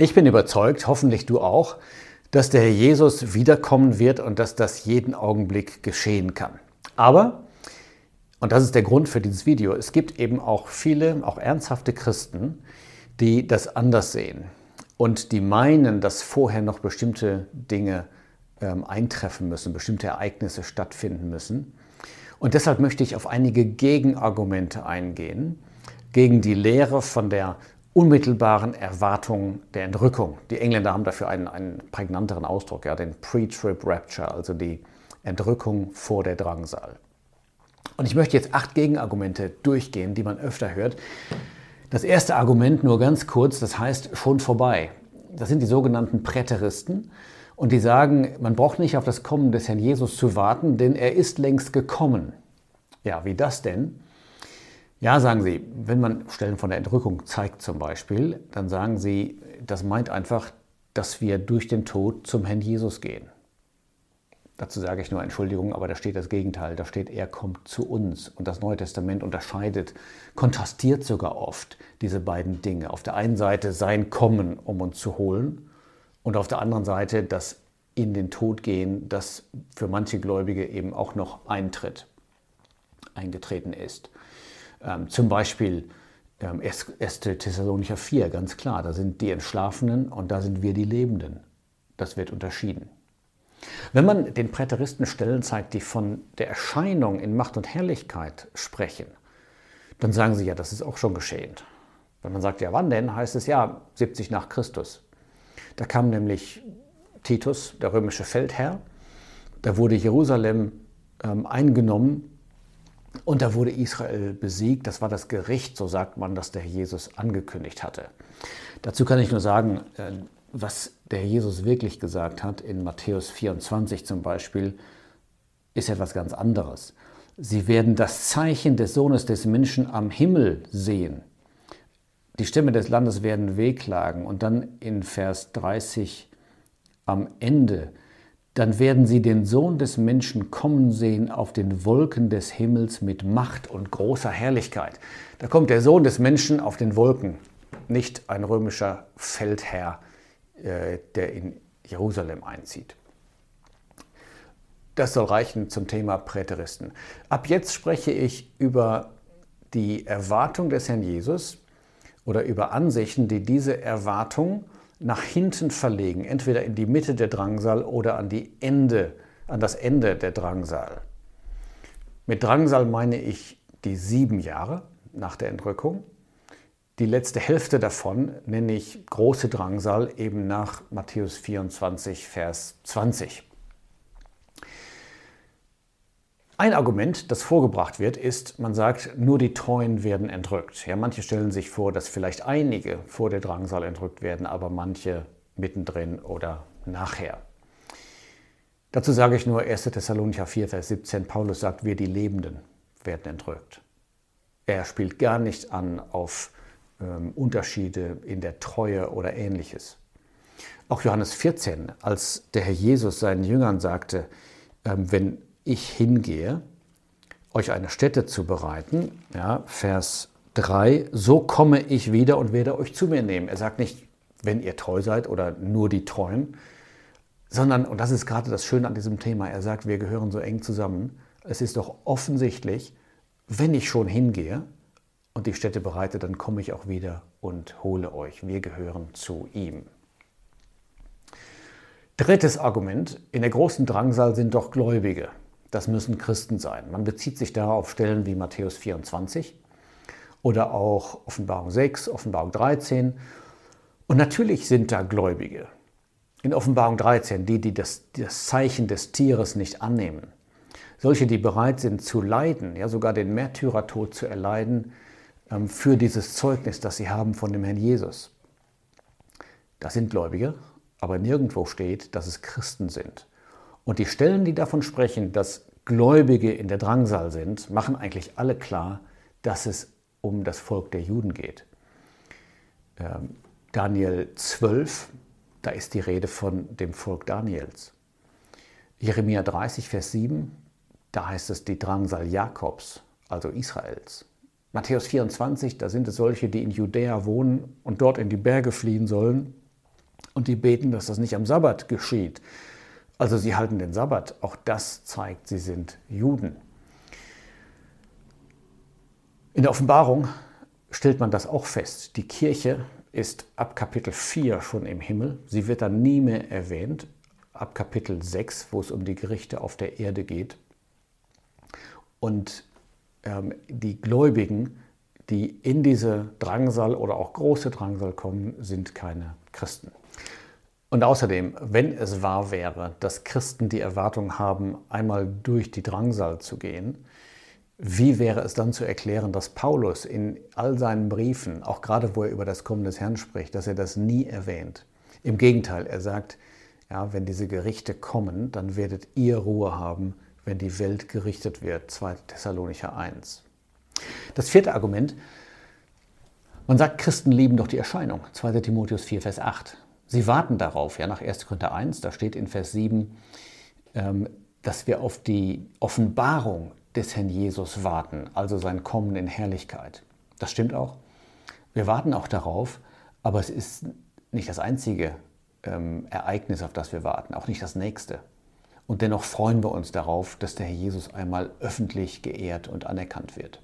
Ich bin überzeugt, hoffentlich du auch, dass der Herr Jesus wiederkommen wird und dass das jeden Augenblick geschehen kann. Aber, und das ist der Grund für dieses Video, es gibt eben auch viele, auch ernsthafte Christen, die das anders sehen und die meinen, dass vorher noch bestimmte Dinge ähm, eintreffen müssen, bestimmte Ereignisse stattfinden müssen. Und deshalb möchte ich auf einige Gegenargumente eingehen gegen die Lehre von der unmittelbaren Erwartung der Entrückung. Die Engländer haben dafür einen, einen prägnanteren Ausdruck, ja, den Pre-Trip Rapture, also die Entrückung vor der Drangsal. Und ich möchte jetzt acht Gegenargumente durchgehen, die man öfter hört. Das erste Argument nur ganz kurz, das heißt schon vorbei. Das sind die sogenannten Präteristen. Und die sagen, man braucht nicht auf das Kommen des Herrn Jesus zu warten, denn er ist längst gekommen. Ja, wie das denn? Ja, sagen Sie, wenn man Stellen von der Entrückung zeigt zum Beispiel, dann sagen Sie, das meint einfach, dass wir durch den Tod zum Herrn Jesus gehen. Dazu sage ich nur Entschuldigung, aber da steht das Gegenteil. Da steht, er kommt zu uns. Und das Neue Testament unterscheidet, kontrastiert sogar oft diese beiden Dinge. Auf der einen Seite sein Kommen, um uns zu holen, und auf der anderen Seite das in den Tod gehen, das für manche Gläubige eben auch noch eintritt, eingetreten ist. Ähm, zum Beispiel ähm, 1. Thessalonicher 4, ganz klar, da sind die Entschlafenen und da sind wir die Lebenden. Das wird unterschieden. Wenn man den Präteristen Stellen zeigt, die von der Erscheinung in Macht und Herrlichkeit sprechen, dann sagen sie ja, das ist auch schon geschehen. Wenn man sagt, ja wann denn, heißt es ja 70 nach Christus. Da kam nämlich Titus, der römische Feldherr, da wurde Jerusalem ähm, eingenommen und da wurde Israel besiegt. Das war das Gericht, so sagt man, das der Jesus angekündigt hatte. Dazu kann ich nur sagen, äh, was der Jesus wirklich gesagt hat, in Matthäus 24 zum Beispiel, ist etwas ganz anderes. Sie werden das Zeichen des Sohnes des Menschen am Himmel sehen. Die Stämme des Landes werden wehklagen. Und dann in Vers 30 am Ende dann werden sie den Sohn des Menschen kommen sehen auf den Wolken des Himmels mit Macht und großer Herrlichkeit. Da kommt der Sohn des Menschen auf den Wolken, nicht ein römischer Feldherr, äh, der in Jerusalem einzieht. Das soll reichen zum Thema Präteristen. Ab jetzt spreche ich über die Erwartung des Herrn Jesus oder über Ansichten, die diese Erwartung nach hinten verlegen, entweder in die Mitte der Drangsal oder an, die Ende, an das Ende der Drangsal. Mit Drangsal meine ich die sieben Jahre nach der Entrückung. Die letzte Hälfte davon nenne ich große Drangsal eben nach Matthäus 24, Vers 20. Ein Argument, das vorgebracht wird, ist, man sagt, nur die Treuen werden entrückt. Ja, manche stellen sich vor, dass vielleicht einige vor der Drangsal entrückt werden, aber manche mittendrin oder nachher. Dazu sage ich nur 1. Thessalonicher 4, Vers 17, Paulus sagt, wir die Lebenden werden entrückt. Er spielt gar nicht an auf ähm, Unterschiede in der Treue oder ähnliches. Auch Johannes 14, als der Herr Jesus seinen Jüngern sagte, ähm, wenn ich hingehe, euch eine Stätte zu bereiten, ja, Vers 3, so komme ich wieder und werde euch zu mir nehmen. Er sagt nicht, wenn ihr treu seid oder nur die Treuen, sondern, und das ist gerade das Schöne an diesem Thema, er sagt, wir gehören so eng zusammen. Es ist doch offensichtlich, wenn ich schon hingehe und die Stätte bereite, dann komme ich auch wieder und hole euch. Wir gehören zu ihm. Drittes Argument, in der großen Drangsal sind doch Gläubige das müssen Christen sein. Man bezieht sich da auf Stellen wie Matthäus 24 oder auch Offenbarung 6, Offenbarung 13. Und natürlich sind da Gläubige. In Offenbarung 13 die, die das, das Zeichen des Tieres nicht annehmen. Solche, die bereit sind zu leiden, ja sogar den Märtyrertod zu erleiden ähm, für dieses Zeugnis, das sie haben von dem Herrn Jesus. Das sind Gläubige, aber nirgendwo steht, dass es Christen sind. Und die Stellen, die davon sprechen, dass Gläubige in der Drangsal sind, machen eigentlich alle klar, dass es um das Volk der Juden geht. Ähm, Daniel 12, da ist die Rede von dem Volk Daniels. Jeremia 30, Vers 7, da heißt es die Drangsal Jakobs, also Israels. Matthäus 24, da sind es solche, die in Judäa wohnen und dort in die Berge fliehen sollen und die beten, dass das nicht am Sabbat geschieht. Also sie halten den Sabbat. Auch das zeigt, sie sind Juden. In der Offenbarung stellt man das auch fest. Die Kirche ist ab Kapitel 4 schon im Himmel. Sie wird dann nie mehr erwähnt. Ab Kapitel 6, wo es um die Gerichte auf der Erde geht. Und ähm, die Gläubigen, die in diese Drangsal oder auch große Drangsal kommen, sind keine Christen. Und außerdem, wenn es wahr wäre, dass Christen die Erwartung haben, einmal durch die Drangsal zu gehen, wie wäre es dann zu erklären, dass Paulus in all seinen Briefen, auch gerade wo er über das Kommen des Herrn spricht, dass er das nie erwähnt? Im Gegenteil, er sagt, ja, wenn diese Gerichte kommen, dann werdet ihr Ruhe haben, wenn die Welt gerichtet wird. 2 Thessalonicher 1. Das vierte Argument, man sagt, Christen lieben doch die Erscheinung. 2 Timotheus 4, Vers 8. Sie warten darauf, ja, nach 1. Korinther 1, da steht in Vers 7, ähm, dass wir auf die Offenbarung des Herrn Jesus warten, also sein Kommen in Herrlichkeit. Das stimmt auch. Wir warten auch darauf, aber es ist nicht das einzige ähm, Ereignis, auf das wir warten, auch nicht das nächste. Und dennoch freuen wir uns darauf, dass der Herr Jesus einmal öffentlich geehrt und anerkannt wird.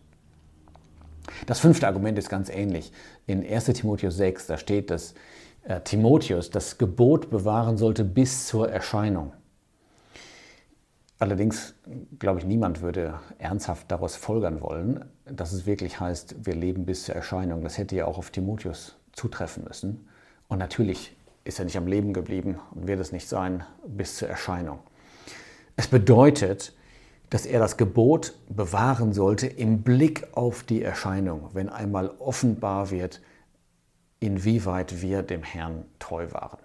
Das fünfte Argument ist ganz ähnlich. In 1 Timotheus 6, da steht, dass äh, Timotheus das Gebot bewahren sollte bis zur Erscheinung. Allerdings glaube ich, niemand würde ernsthaft daraus folgern wollen, dass es wirklich heißt, wir leben bis zur Erscheinung. Das hätte ja auch auf Timotheus zutreffen müssen. Und natürlich ist er nicht am Leben geblieben und wird es nicht sein bis zur Erscheinung. Es bedeutet, dass er das Gebot bewahren sollte im Blick auf die Erscheinung, wenn einmal offenbar wird, inwieweit wir dem Herrn treu waren.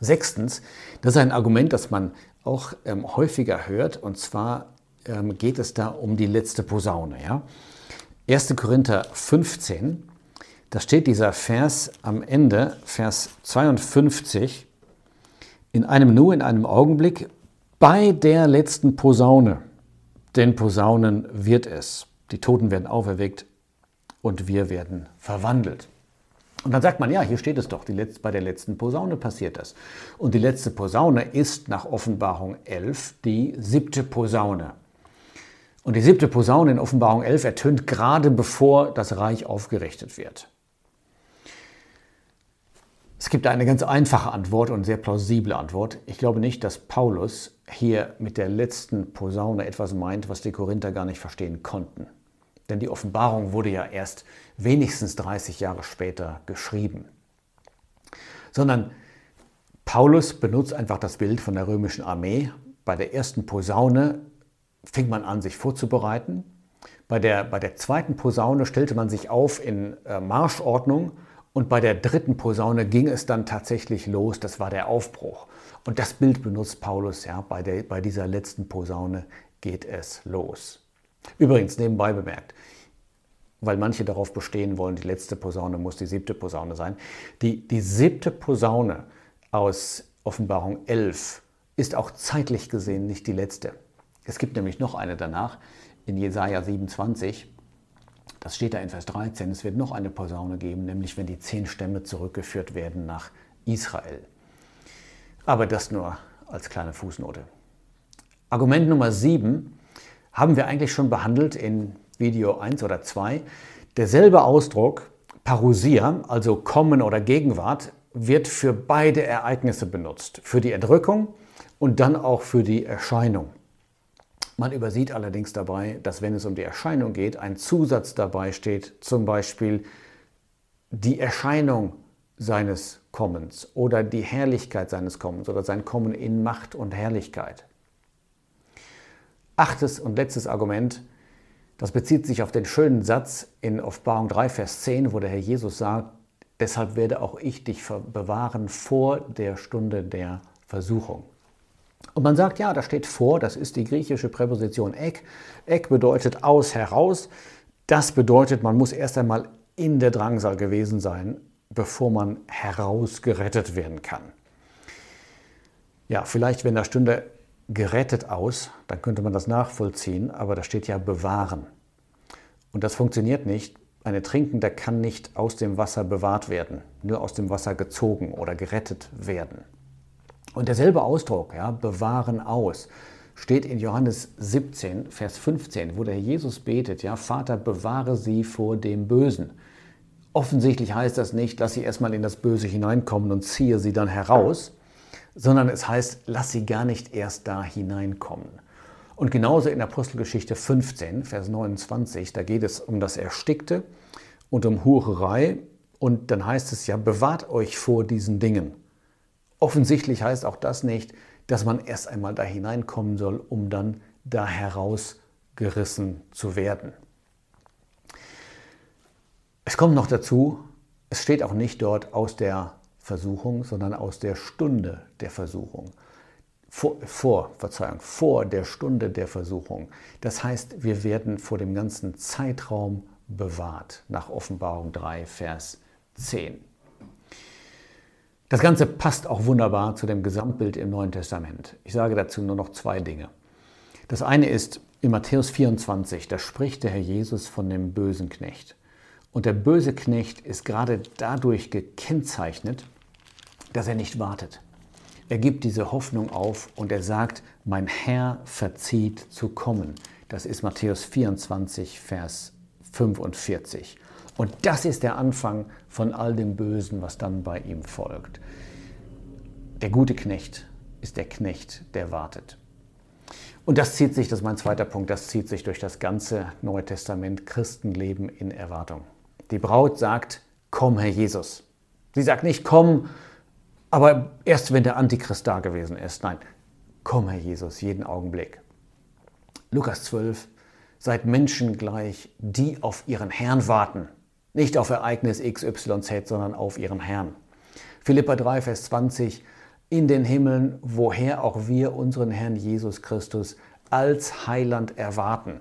Sechstens, das ist ein Argument, das man auch ähm, häufiger hört. Und zwar ähm, geht es da um die letzte Posaune. Ja? 1. Korinther 15, da steht dieser Vers am Ende, Vers 52, in einem Nu, in einem Augenblick, bei der letzten Posaune, denn Posaunen wird es. Die Toten werden auferweckt und wir werden verwandelt. Und dann sagt man, ja, hier steht es doch, letzte, bei der letzten Posaune passiert das. Und die letzte Posaune ist nach Offenbarung 11 die siebte Posaune. Und die siebte Posaune in Offenbarung 11 ertönt gerade bevor das Reich aufgerichtet wird. Es gibt eine ganz einfache Antwort und sehr plausible Antwort. Ich glaube nicht, dass Paulus hier mit der letzten Posaune etwas meint, was die Korinther gar nicht verstehen konnten. Denn die Offenbarung wurde ja erst wenigstens 30 Jahre später geschrieben. Sondern Paulus benutzt einfach das Bild von der römischen Armee. Bei der ersten Posaune fing man an, sich vorzubereiten. Bei der, bei der zweiten Posaune stellte man sich auf in äh, Marschordnung und bei der dritten Posaune ging es dann tatsächlich los. Das war der Aufbruch. Und das Bild benutzt Paulus, ja, bei, der, bei dieser letzten Posaune geht es los. Übrigens, nebenbei bemerkt, weil manche darauf bestehen wollen, die letzte Posaune muss die siebte Posaune sein. Die, die siebte Posaune aus Offenbarung 11 ist auch zeitlich gesehen nicht die letzte. Es gibt nämlich noch eine danach in Jesaja 27. Das steht da in Vers 13. Es wird noch eine Posaune geben, nämlich wenn die zehn Stämme zurückgeführt werden nach Israel. Aber das nur als kleine Fußnote. Argument Nummer 7 haben wir eigentlich schon behandelt in Video 1 oder 2. Derselbe Ausdruck, Parousia, also Kommen oder Gegenwart, wird für beide Ereignisse benutzt. Für die Entrückung und dann auch für die Erscheinung. Man übersieht allerdings dabei, dass wenn es um die Erscheinung geht, ein Zusatz dabei steht, zum Beispiel die Erscheinung seines Kommens oder die Herrlichkeit seines Kommens oder sein Kommen in Macht und Herrlichkeit. Achtes und letztes Argument, das bezieht sich auf den schönen Satz in Offenbarung 3, Vers 10, wo der Herr Jesus sagt, deshalb werde auch ich dich bewahren vor der Stunde der Versuchung. Und man sagt, ja, da steht vor, das ist die griechische Präposition ek. Ek bedeutet aus, heraus. Das bedeutet, man muss erst einmal in der Drangsal gewesen sein, bevor man herausgerettet werden kann. Ja, vielleicht, wenn da stünde gerettet aus, dann könnte man das nachvollziehen, aber da steht ja bewahren. Und das funktioniert nicht. Ein Ertrinkender kann nicht aus dem Wasser bewahrt werden, nur aus dem Wasser gezogen oder gerettet werden. Und derselbe Ausdruck, ja, bewahren aus, steht in Johannes 17, Vers 15, wo der Jesus betet, ja, Vater, bewahre sie vor dem Bösen. Offensichtlich heißt das nicht, lass sie erstmal in das Böse hineinkommen und ziehe sie dann heraus, sondern es heißt, lass sie gar nicht erst da hineinkommen. Und genauso in Apostelgeschichte 15, Vers 29, da geht es um das Erstickte und um Hurerei. Und dann heißt es ja, bewahrt euch vor diesen Dingen. Offensichtlich heißt auch das nicht, dass man erst einmal da hineinkommen soll, um dann da herausgerissen zu werden. Es kommt noch dazu, es steht auch nicht dort aus der Versuchung, sondern aus der Stunde der Versuchung. Vor, vor, Verzeihung, vor der Stunde der Versuchung. Das heißt, wir werden vor dem ganzen Zeitraum bewahrt, nach Offenbarung 3, Vers 10. Das Ganze passt auch wunderbar zu dem Gesamtbild im Neuen Testament. Ich sage dazu nur noch zwei Dinge. Das eine ist in Matthäus 24, da spricht der Herr Jesus von dem bösen Knecht. Und der böse Knecht ist gerade dadurch gekennzeichnet, dass er nicht wartet. Er gibt diese Hoffnung auf und er sagt, mein Herr verzieht zu kommen. Das ist Matthäus 24, Vers 45. Und das ist der Anfang von all dem Bösen, was dann bei ihm folgt. Der gute Knecht ist der Knecht, der wartet. Und das zieht sich, das ist mein zweiter Punkt, das zieht sich durch das ganze Neue Testament, Christenleben in Erwartung. Die Braut sagt, komm, Herr Jesus. Sie sagt nicht, komm, aber erst wenn der Antichrist da gewesen ist. Nein, komm, Herr Jesus, jeden Augenblick. Lukas 12, seid Menschen gleich, die auf ihren Herrn warten. Nicht auf Ereignis XYZ, sondern auf ihren Herrn. Philippa 3, Vers 20, in den Himmeln, woher auch wir unseren Herrn Jesus Christus als Heiland erwarten.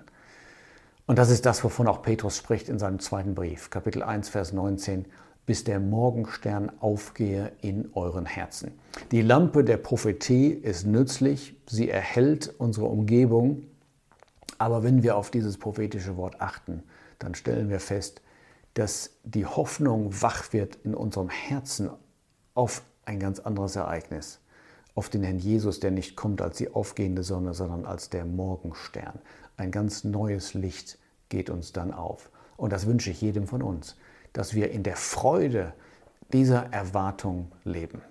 Und das ist das, wovon auch Petrus spricht in seinem zweiten Brief, Kapitel 1, Vers 19 bis der Morgenstern aufgehe in euren Herzen. Die Lampe der Prophetie ist nützlich, sie erhält unsere Umgebung, aber wenn wir auf dieses prophetische Wort achten, dann stellen wir fest, dass die Hoffnung wach wird in unserem Herzen auf ein ganz anderes Ereignis, auf den Herrn Jesus, der nicht kommt als die aufgehende Sonne, sondern als der Morgenstern. Ein ganz neues Licht geht uns dann auf. Und das wünsche ich jedem von uns dass wir in der Freude dieser Erwartung leben.